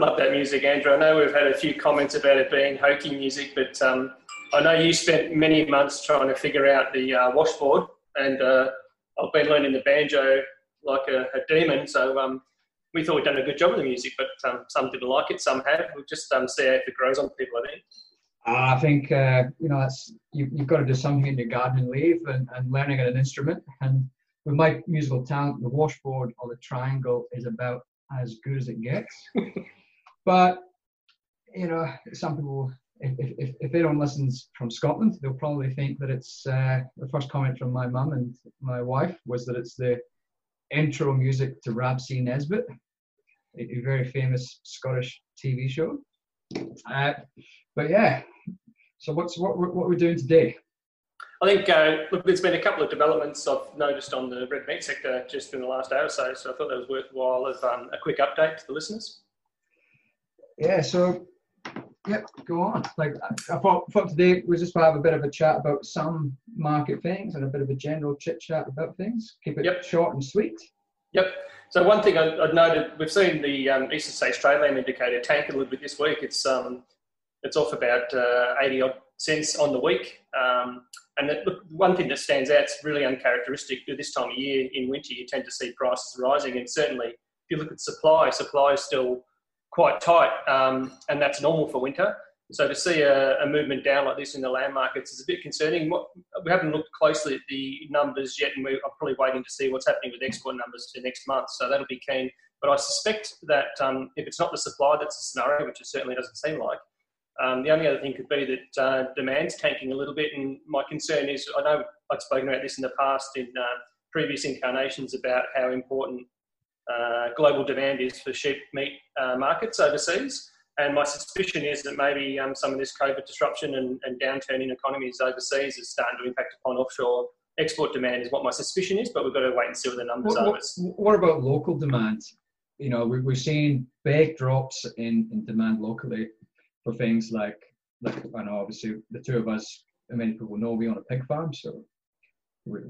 love that music, Andrew. I know we've had a few comments about it being hokey music, but um, I know you spent many months trying to figure out the uh, washboard, and uh, I've been learning the banjo like a, a demon. So um, we thought we'd done a good job with the music, but um, some didn't like it, some have. We'll just um, see how it grows on people, I think. Uh, I think uh, you know that's you, have got to do something in your garden and leave, and, and learning an instrument. And with my musical talent, the washboard or the triangle is about as good as it gets. but you know, some people, if, if, if anyone listens from Scotland, they'll probably think that it's uh, the first comment from my mum and my wife was that it's the intro music to Rab C. Nesbitt, a, a very famous Scottish TV show. Uh, but yeah, so what's what, what we're doing today? I think uh, look, there's been a couple of developments I've noticed on the red meat sector just in the last hour or so. So I thought that was worthwhile as um, a quick update to the listeners. Yeah. So yep, go on. Like I thought, thought today we just have a bit of a chat about some market things and a bit of a general chit chat about things. Keep it yep. short and sweet. Yep. So one thing I, would noted, we've seen the um, Eastern States Trade Lamb indicator tank a little bit this week. It's um, it's off about uh, 80 odd cents on the week. Um, and the, look, one thing that stands out, it's really uncharacteristic this time of year in winter, you tend to see prices rising. And certainly, if you look at supply, supply is still quite tight, um, and that's normal for winter. So to see a, a, movement down like this in the lamb markets is a bit concerning. We haven't looked closely at the numbers yet, and we're probably waiting to see what's happening with export numbers for next month. So that'll be keen. But I suspect that um, if it's not the supply that's the scenario, which it certainly doesn't seem like, um, the only other thing could be that uh, demand's tanking a little bit, and my concern is I know I've spoken about this in the past in uh, previous incarnations about how important uh, global demand is for sheep meat uh, markets overseas. And my suspicion is that maybe um, some of this COVID disruption and, and, downturn in economies overseas is starting to impact upon offshore export demand, is what my suspicion is, but we've got to wait and see what the numbers what, are. What, what about local demand? You know, we, we're seeing big drops in, in demand locally for things like, like I know obviously the two of us, many people know we own a pig farm, so we,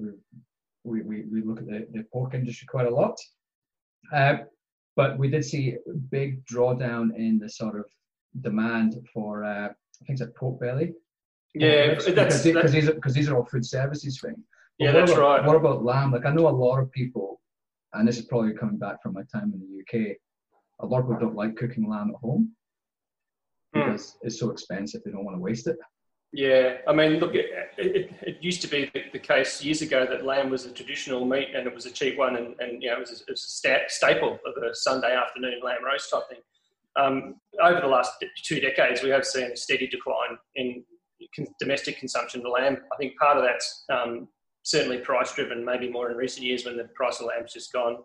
we, we, we look at the, the pork industry quite a lot. Uh, but we did see a big drawdown in the sort of demand for uh, things like pork belly. Yeah, because, because these are because these are all food services thing. But yeah, that's about, right. What about lamb? Like I know a lot of people, and this is probably coming back from my time in the UK. A lot of people don't like cooking lamb at home. Hmm. because mm. it's so expensive. They don't want to waste it. Yeah, I mean, look, it, it, it used to be the, case years ago that lamb was a traditional meat and it was a cheap one, and, and you know, it was a, it was a sta- staple of a Sunday afternoon lamb roast type thing. Um, over the last two decades, we have seen a steady decline in con- domestic consumption of lamb. I think part of that's um, certainly price driven, maybe more in recent years when the price of lamb's just gone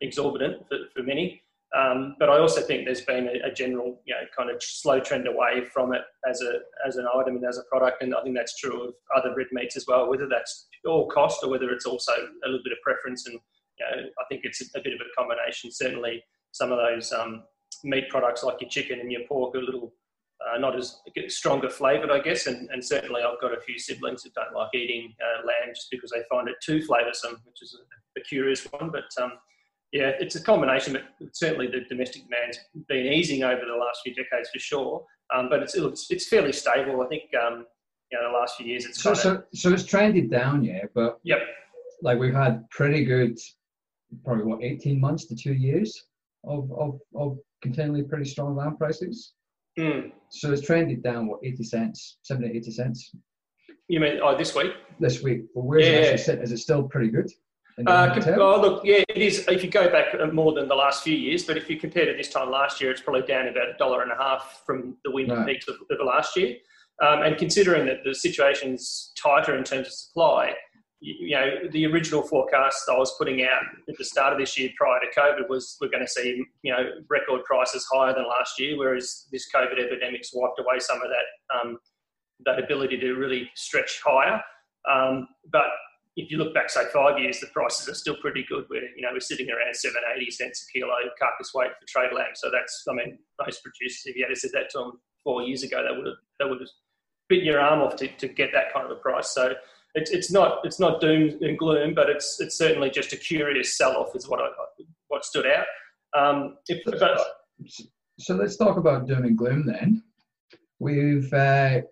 exorbitant for, for many. Um, but I also think there's been a, a, general, you know, kind of slow trend away from it as a as an item and as a product, and I think that's true of other red meats as well. Whether that's all cost or whether it's also a little bit of preference, and you know, I think it's a, bit of a combination. Certainly, some of those um, meat products like your chicken and your pork are a little uh, not as stronger flavoured, I guess, and, and, certainly I've got a few siblings that don't like eating uh, lamb just because they find it too flavoursome, which is a, a curious one, but. Um, yeah, it's a combination, but certainly the domestic demand's been easing over the last few decades for sure. Um, but it's, it's, it's fairly stable. I think um, you know the last few years it's so so so it's trended down, yeah. But yep, like we've had pretty good, probably what eighteen months to two years of of, of continually pretty strong lamb prices. Mm. So it's trended down what eighty cents, 70, 80 cents. You mean oh this week? This week. Well, where's yeah. it actually sitting? Is it still pretty good? Uh, oh, look, yeah, it is. If you go back uh, more than the last few years, but if you compare to this time last year, it's probably down about a dollar and a half from the winter right. peaks of, of last year. Um, and considering that the situation's tighter in terms of supply, you, you, know, the original forecast I was putting out at the start of this year prior to COVID was we're going to see, you know, record prices higher than last year, whereas this COVID epidemic's wiped away some of that um, that ability to really stretch higher. Um, but if you look back, say five years, the prices are still pretty good. We're you know we're sitting around seven eighty cents a kilo carcass weight for trade lamb. So that's I mean most producers, if you had said that to them four years ago, they would have they would have bitten your arm off to, to get that kind of a price. So it's it's not it's not doom and gloom, but it's it's certainly just a curious sell off is what I what stood out. Um, if, but, so let's talk about doom and gloom then. We've uh,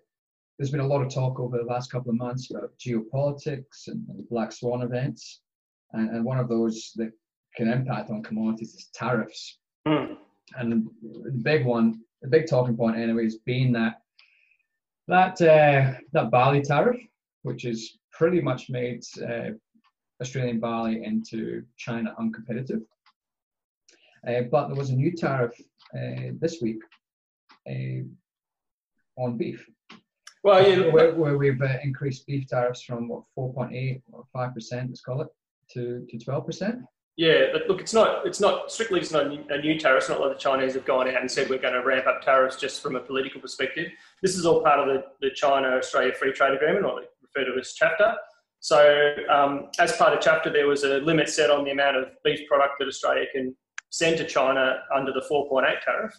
there's been a lot of talk over the last couple of months about geopolitics and, and black swan events, and, and, one of those that can impact on commodities is tariffs. Mm. And the big one, the big talking point, anyway, has been that that uh, that barley tariff, which has pretty much made uh, Australian barley into China uncompetitive. Uh, but there was a new tariff uh, this week uh, on beef. Well, yeah, where, where we've uh, increased beef tariffs from what 4.8 or 5 percent, let's call it, to to 12 percent. Yeah, but look, it's not it's not strictly it's not a new tariff. It's not like the Chinese have gone out and said we're going to ramp up tariffs just from a political perspective. This is all part of the, the China Australia Free Trade Agreement, or referred to as ChAFTA. So, um, as part of ChAFTA, there was a limit set on the amount of beef product that Australia can send to China under the 4.8 tariff,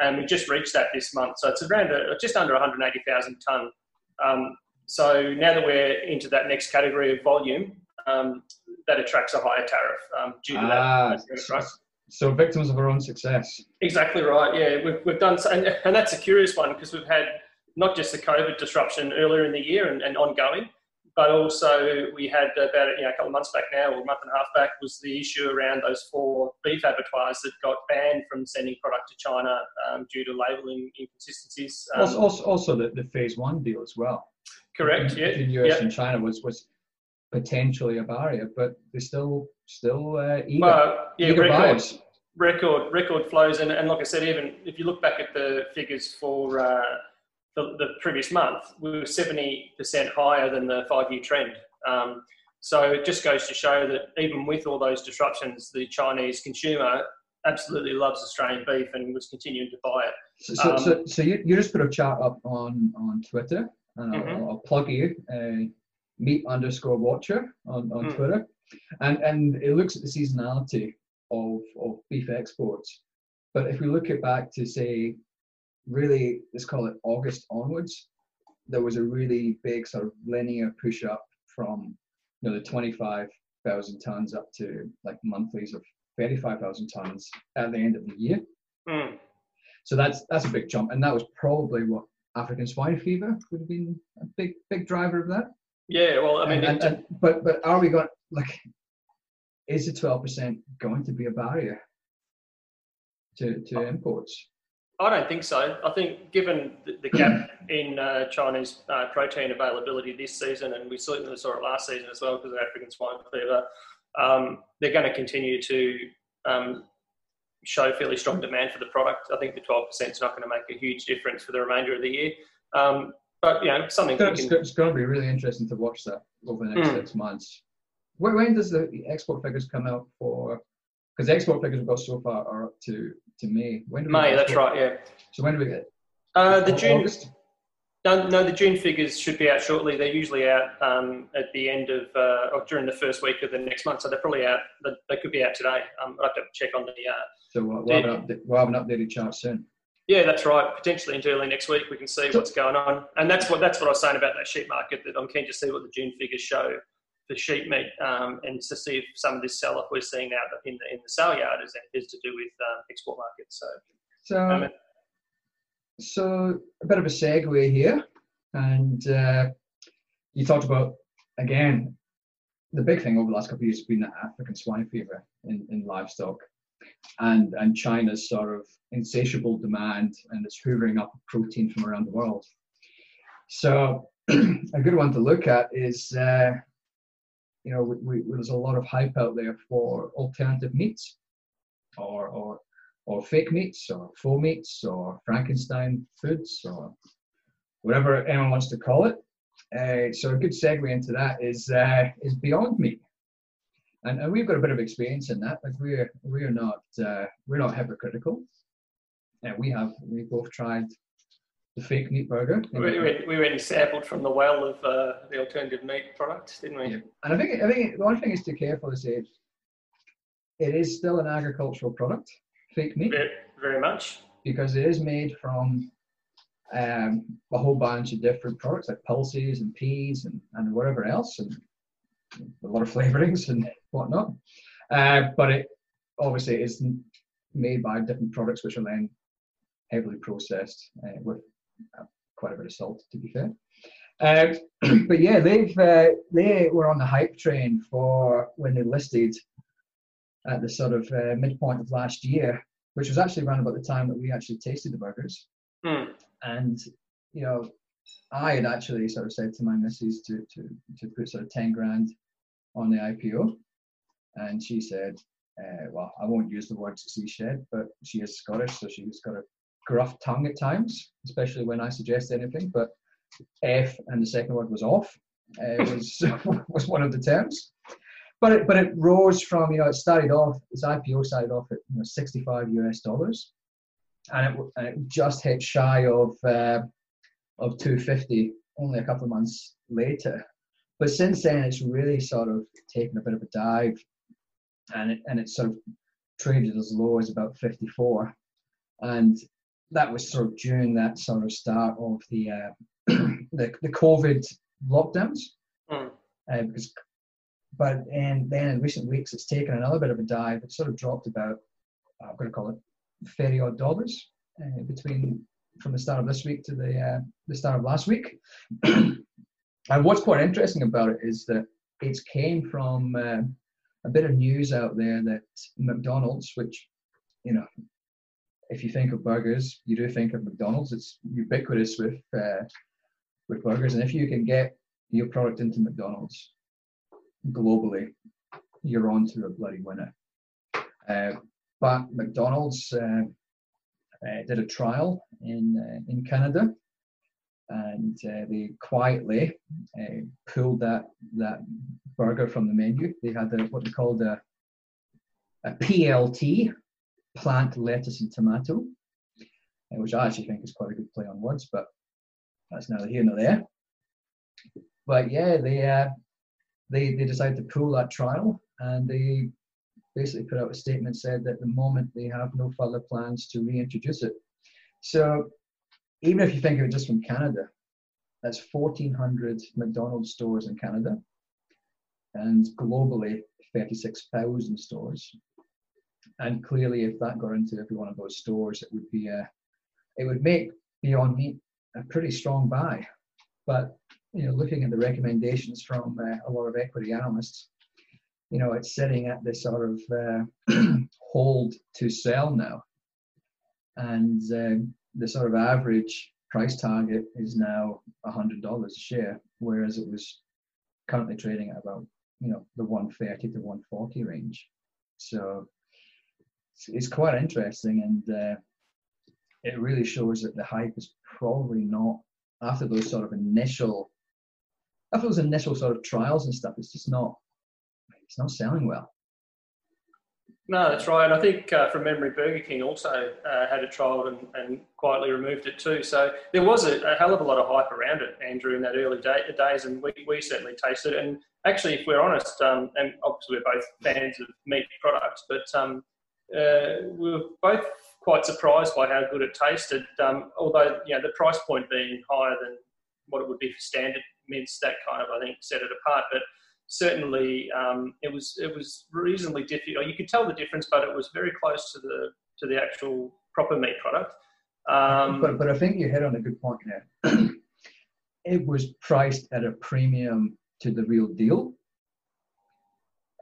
and we just reached that this month. So it's around a, just under 180,000 tonne. Um, so now that we're into that next category of volume, um, that attracts a higher tariff um, due to ah, that. Right? So victims of our own success. Exactly right. Yeah, we've, we've done, and, and that's a curious one because we've had not just the COVID disruption earlier in the year and, and ongoing, but also we had about you know, a couple of months back now, or a month and a half back, was the issue around those four beef abattoirs that got banned from sending product to China um, due to labelling inconsistencies. Um, also, also, also, the, the phase one deal as well. Correct. yeah. Between US yep. and China was was potentially a barrier, but they're still still uh, eager, well, yeah, eager record, record record flows, and, and like I said, even if you look back at the figures for uh, the, the, previous month, we were seventy percent higher than the five year trend. Um, so it just goes to show that even with all those disruptions, the Chinese consumer absolutely loves Australian beef and was continuing to buy it. So, so, um, so, so you, you just put a chart up on on Twitter, and I'll, mm-hmm. I'll plug you. Uh, meat underscore watcher on, on mm. Twitter. And, and it looks at the seasonality of, of beef exports. But if we look at back to say, really, let's call it August onwards, there was a really big sort of linear push up from you know the 25,000 tons up to like monthlies of 35,000 tons at the end of the year. Mm. So that's that's a big jump, and that was probably what African swine fever would have been a big big driver of that. Yeah, well, I mean, and, and, and, but but are we going like? Is the twelve percent going to be a barrier to to imports? I don't think so. I think given the, the gap in uh, Chinese uh, protein availability this season, and we certainly saw it last season as well because of African swine fever, um, they're going to continue to um, show fairly strong demand for the product. I think the 12% is not going to make a huge difference for the remainder of the year. Um, but you know, something. It's, can... it's going to be really interesting to watch that over the next mm. six months. When, when does the export figures come out for? Because the export figures we've got so far are up to to May. When May, that's right. Yeah. So when do we get? Uh, the June. August? No, no, the June figures should be out shortly. They're usually out um, at the end of uh, or during the first week of the next month, so they're probably out. They could be out today. Um, I have to check on the. Uh, so we'll, we'll, have an we'll have an updated chart soon. Yeah, that's right. Potentially into early next week, we can see what's going on, and that's what that's what I was saying about that sheep market. That I'm keen to see what the June figures show for sheep meat, um, and to see if some of this sell-off we're seeing now in the in the sale yard is, is to do with um, export markets. So, so, um, so a bit of a segue here, and uh, you talked about again the big thing over the last couple of years has been the African swine fever in, in livestock and and China's sort of insatiable demand and it's hoovering up protein from around the world. So a good one to look at is uh, you know we, we, there's a lot of hype out there for alternative meats or or or fake meats or faux meats or Frankenstein foods or whatever anyone wants to call it. Uh, so a good segue into that is uh, is Beyond Meat and, and we've got a bit of experience in that. Like we're we're not uh, we're not hypocritical. And we have we both tried the fake meat burger. We, we, we sampled from the well of uh, the alternative meat products, didn't we? Yeah. And I think I think the one thing is to careful to say it is still an agricultural product, fake meat. Very, very much. Because it is made from um, a whole bunch of different products like pulses and peas and, and whatever else. And a lot of flavorings and whatnot. Uh, but it obviously is made by different products, which are then heavily processed uh, with quite a bit of salt, to be fair. Uh, but yeah, they've uh, they were on the hype train for when they listed at the sort of uh, midpoint of last year, which was actually around about the time that we actually tasted the burgers. Mm. And you know, I had actually sort of said to my missus to to to put sort of ten grand on the IPO, and she said, uh, well, I won't use the word sea shed, but she is Scottish, so she's got a gruff tongue at times, especially when I suggest anything. But F and the second word was off uh, was was one of the terms. But it, but it rose from you know it started off its IPO started off at you know, 65 US dollars, and it, and it just hit shy of uh, of 250 only a couple of months later. But since then, it's really sort of taken a bit of a dive, and it, and it's sort of traded as low as about 54, and that was sort of during that sort of start of the uh, the, the COVID lockdowns. Mm. Uh, because, but and then in recent weeks, it's taken another bit of a dive. It sort of dropped about I'm going to call it thirty odd dollars uh, between from the start of this week to the uh, the start of last week. and what's quite interesting about it is that it came from uh, a bit of news out there that McDonald's, which you know, if you think of burgers, you do think of McDonald's. It's ubiquitous with uh, with burgers, and if you can get your product into McDonald's globally, you're on to a bloody winner. Uh, but McDonald's uh, uh, did a trial in uh, in Canada, and uh, they quietly pulled that that burger from the menu. They had a, what they called a a PLT, plant lettuce and tomato, which I actually think is quite a good play on words, but that's neither here nor there. But yeah, they uh, they they decided to pull that trial, and they basically put out a statement said that at the moment they have no further plans to reintroduce it. So even if you think of it just from Canada, that's 1,400 McDonald's stores in Canada, and globally 36,000 stores. And clearly, if that got into every one of those stores, it would be a, it would make Beyond Meat a pretty strong buy. But you know, looking at the recommendations from uh, a lot of equity analysts, you know, it's sitting at this sort of uh, hold to sell now, and uh, the sort of average price target is now hundred dollars a share, whereas it was currently trading at about you know the 130 to 140 range. So it's, it's quite interesting, and uh, it really shows that the hype is probably not after those sort of initial after those initial sort of trials and stuff. It's just not it's not selling well. No, that's right. And I think uh, from memory, Burger King also uh, had a trial and, and, quietly removed it too. So there was a, a, hell of a lot of hype around it, Andrew, in that early day, days, and we, we certainly tasted it. And actually, if we're honest, um, and obviously we're both fans of meat products, but um, uh, we were both quite surprised by how good it tasted. Um, although you know the price point being higher than what it would be for standard mince, that kind of I think set it apart. But certainly um, it was it was reasonably difficult. You could tell the difference, but it was very close to the to the actual proper meat product. Um, but but I think you hit on a good point there. it was priced at a premium to the real deal.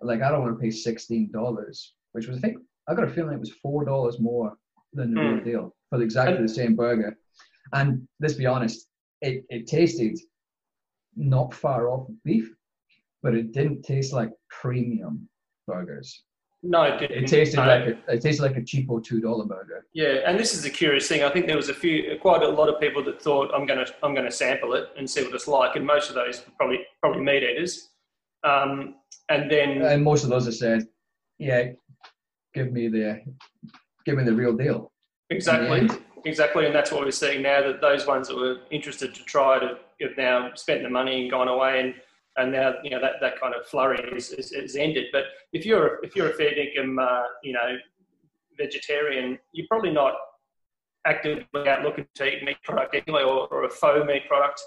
Like I don't want to pay sixteen dollars, which was I think I got a feeling it was four dollars more than the mm. real hmm. deal for exactly the same burger. And let's be honest, it, it tasted not far off beef, but it didn't taste like premium burgers. No, it didn't. It tasted no. like a, it tasted like a cheapo two dollar burger. Yeah, and this is a curious thing. I think there was a few, quite a lot of people that thought I'm gonna I'm gonna sample it and see what it's like, and most of those were probably probably meat eaters. Um, and then and most of those have said, yeah, give me the give me the real deal. Exactly, exactly, and that's what we're seeing now. That those ones that were interested to try to have now spent the money and gone away, and and now you know that, that kind of flurry is, is, is ended. But if you're if you're a fair dinkum, uh, you know, vegetarian, you're probably not actively out looking to eat meat product anyway, or, or a faux meat product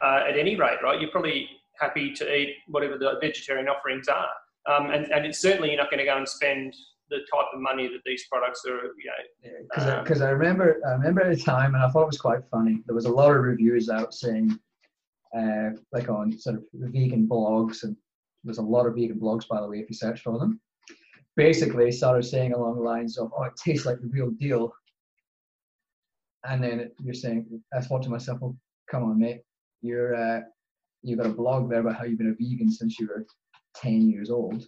uh, at any rate, right? You're probably happy to eat whatever the vegetarian offerings are, um, and and it's certainly you're not going to go and spend the type of money that these products are. You know, because um, I, I, remember I remember at the time, and I thought it was quite funny. There was a lot of reviews out saying, uh, like on sort of vegan blogs, and there's a lot of vegan blogs by the way if you search for them. Basically, started saying along the lines of, "Oh, it tastes like the real deal," and then you're saying, I thought to myself, "Well, come on, mate, you're uh, you've got a blog there about how you've been a vegan since you were 10 years old.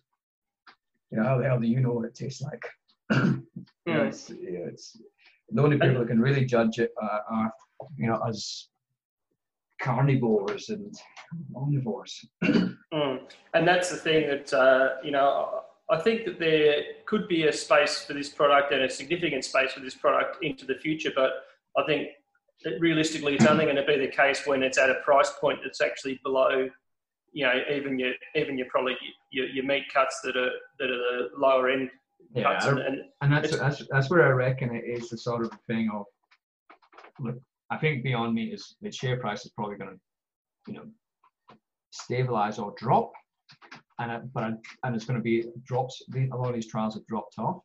You know, how the hell do you know what it tastes like? you know, it's, it's the only people that can really judge it are, are you know, as carnivores and omnivores. mm. And that's the thing that, uh, you know, I think that there could be a space for this product and a significant space for this product into the future, but I think realistically, it's only going to be the case when it's at a price point that's actually below, you know, even your even your probably your, your meat cuts that are that are the lower end yeah, cuts. And, and, and that's, that's that's where I reckon it is the sort of thing of look. I think Beyond Meat is the share price is probably going to, you know, stabilize or drop, and but and it's going to be drops. A lot of these trials have dropped off,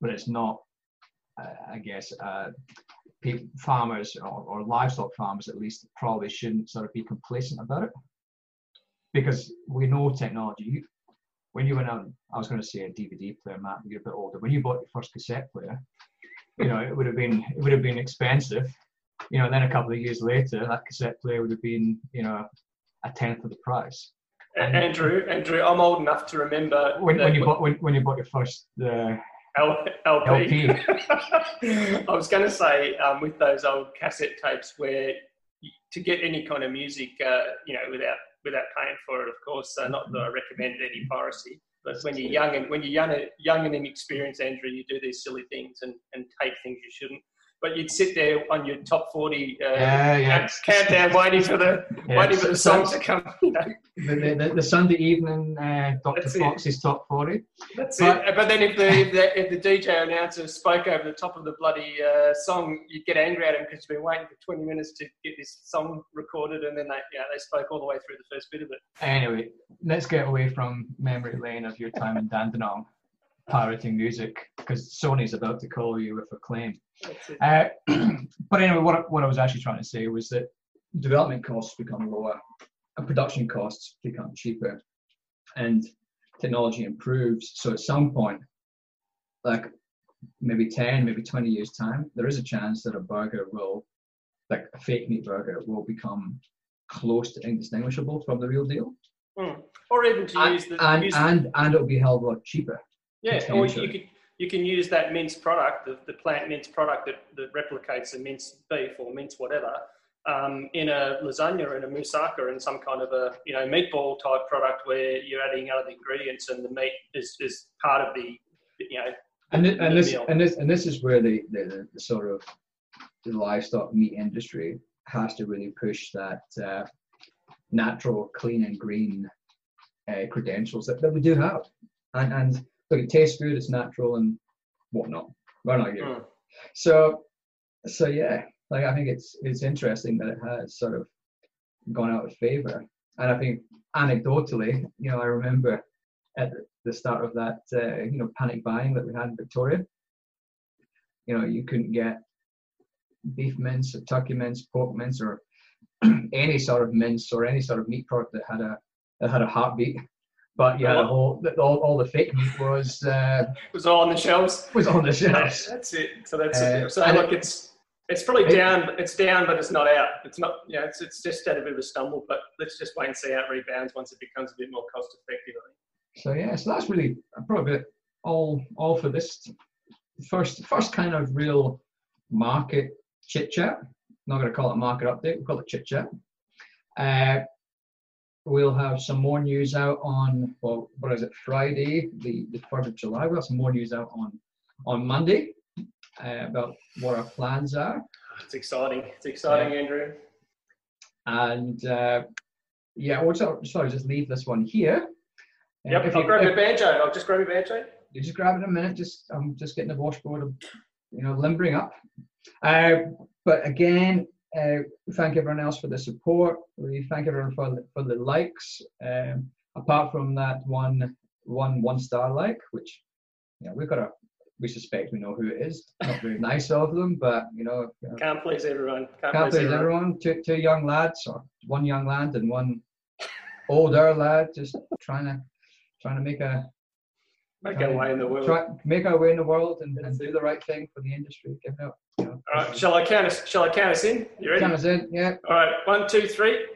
but it's not I guess, uh, people, farmers or, or, livestock farmers at least probably shouldn't sort of be complacent about it because we know technology. When you went out, I was going to say a DVD player, Matt, you're a bit older. When you bought your first cassette player, you know it would have been it would have been expensive. You know, then a couple of years later, that cassette player would have been you know a tenth of the price. And Andrew, Andrew, I'm old enough to remember when, when you bought when, when you bought your first uh, L- LP. LP. I was going to say um, with those old cassette tapes, where to get any kind of music, uh, you know, without without paying for it, of course. Uh, not that I recommend any piracy, but when you're young and when you're young, young and inexperienced, Andrew, you do these silly things and, and take things you shouldn't but you'd sit there on your top 40 uh, yeah, yeah. countdown waiting for the yeah, waiting for the song to come you know? the, the, the, sunday evening uh, dr That's fox's it. top 40 That's but, it. But then if the, if the, if the DJ announcer spoke over the top of the bloody uh, song, you'd get angry at him because you've been waiting for 20 minutes to get this song recorded, and then they, yeah, they spoke all the way through the first bit of it. Anyway, let's get away from memory lane of your time in Dandenong pirating music because Sony's about to call you with a claim. Uh, but anyway, what, what I was actually trying to say was that development costs become lower and production costs become cheaper and technology improves. So at some point, like maybe 10, maybe 20 years time, there is a chance that a burger will, like a fake meat burger, will become close to indistinguishable from the real deal. Mm. Or even to and, use the and, use and, and it'll be held a lot cheaper. Yeah, or you could you can use that mince product, the, the plant mince product that, that replicates a mince beef or mince whatever, um, in a lasagna and a moussaka and some kind of a you know meatball type product where you're adding other ingredients and the meat is, is part of the you know and, and this meal. and this and this is where the, the, the sort of the livestock meat industry has to really push that uh, natural, clean and green uh, credentials that, that we do have, and and look, it tastes good, it's natural, and whatnot. Why not you? Mm. So, so yeah, like I think it's it's interesting that it has sort of gone out of favor, and I think anecdotally, you know, I remember at the start of that, uh, you know, panic buying that we had in Victoria. You know, you couldn't get beef mince or turkey mince, pork mince, or any sort of mince or any sort of meat product that had a that had a heartbeat but yeah, the whole, all, all the fake meat was uh, was all on the shelves. Was on the shelves. that's it. So that's uh, it. So look, it, it's it's probably it, down. It's down, but it's not out. It's not. Yeah, it's it's just had a bit of a stumble. But let's just wait and see how it rebounds once it becomes a bit more cost effective. So yeah, so that's really probably all all for this first first kind of real market chit chat. Not going to call it market update. We'll call it chit chat. Uh, We'll have some more news out on well, what is it? Friday, the the fourth of July. We'll have some more news out on on Monday uh, about what our plans are. It's exciting. It's exciting, yeah. Andrew. And uh, yeah, we'll sorry, just leave this one here. Uh, yep, if I'll you, grab if, a banjo. I'll just grab a banjo. You just grab it in a minute. Just I'm just getting the washboard, you know, limbering up. Uh, but again, uh, thank everyone else for the support. We thank everyone for the, for the likes. Um, apart from that one one one star like, which you know, we've got a we suspect we know who it is. Not very nice of them, but you know, Can't please everyone. Can't, can't please please everyone. everyone. Two, two young lads, or one young lad and one older lad, just trying to trying to make a Make our way in the world. try make our way in the world and, and do the right thing for the industry. Give it up. All right, shall I count us? Shall I count us in? You ready? Count us in, yeah. All right, one, two, three.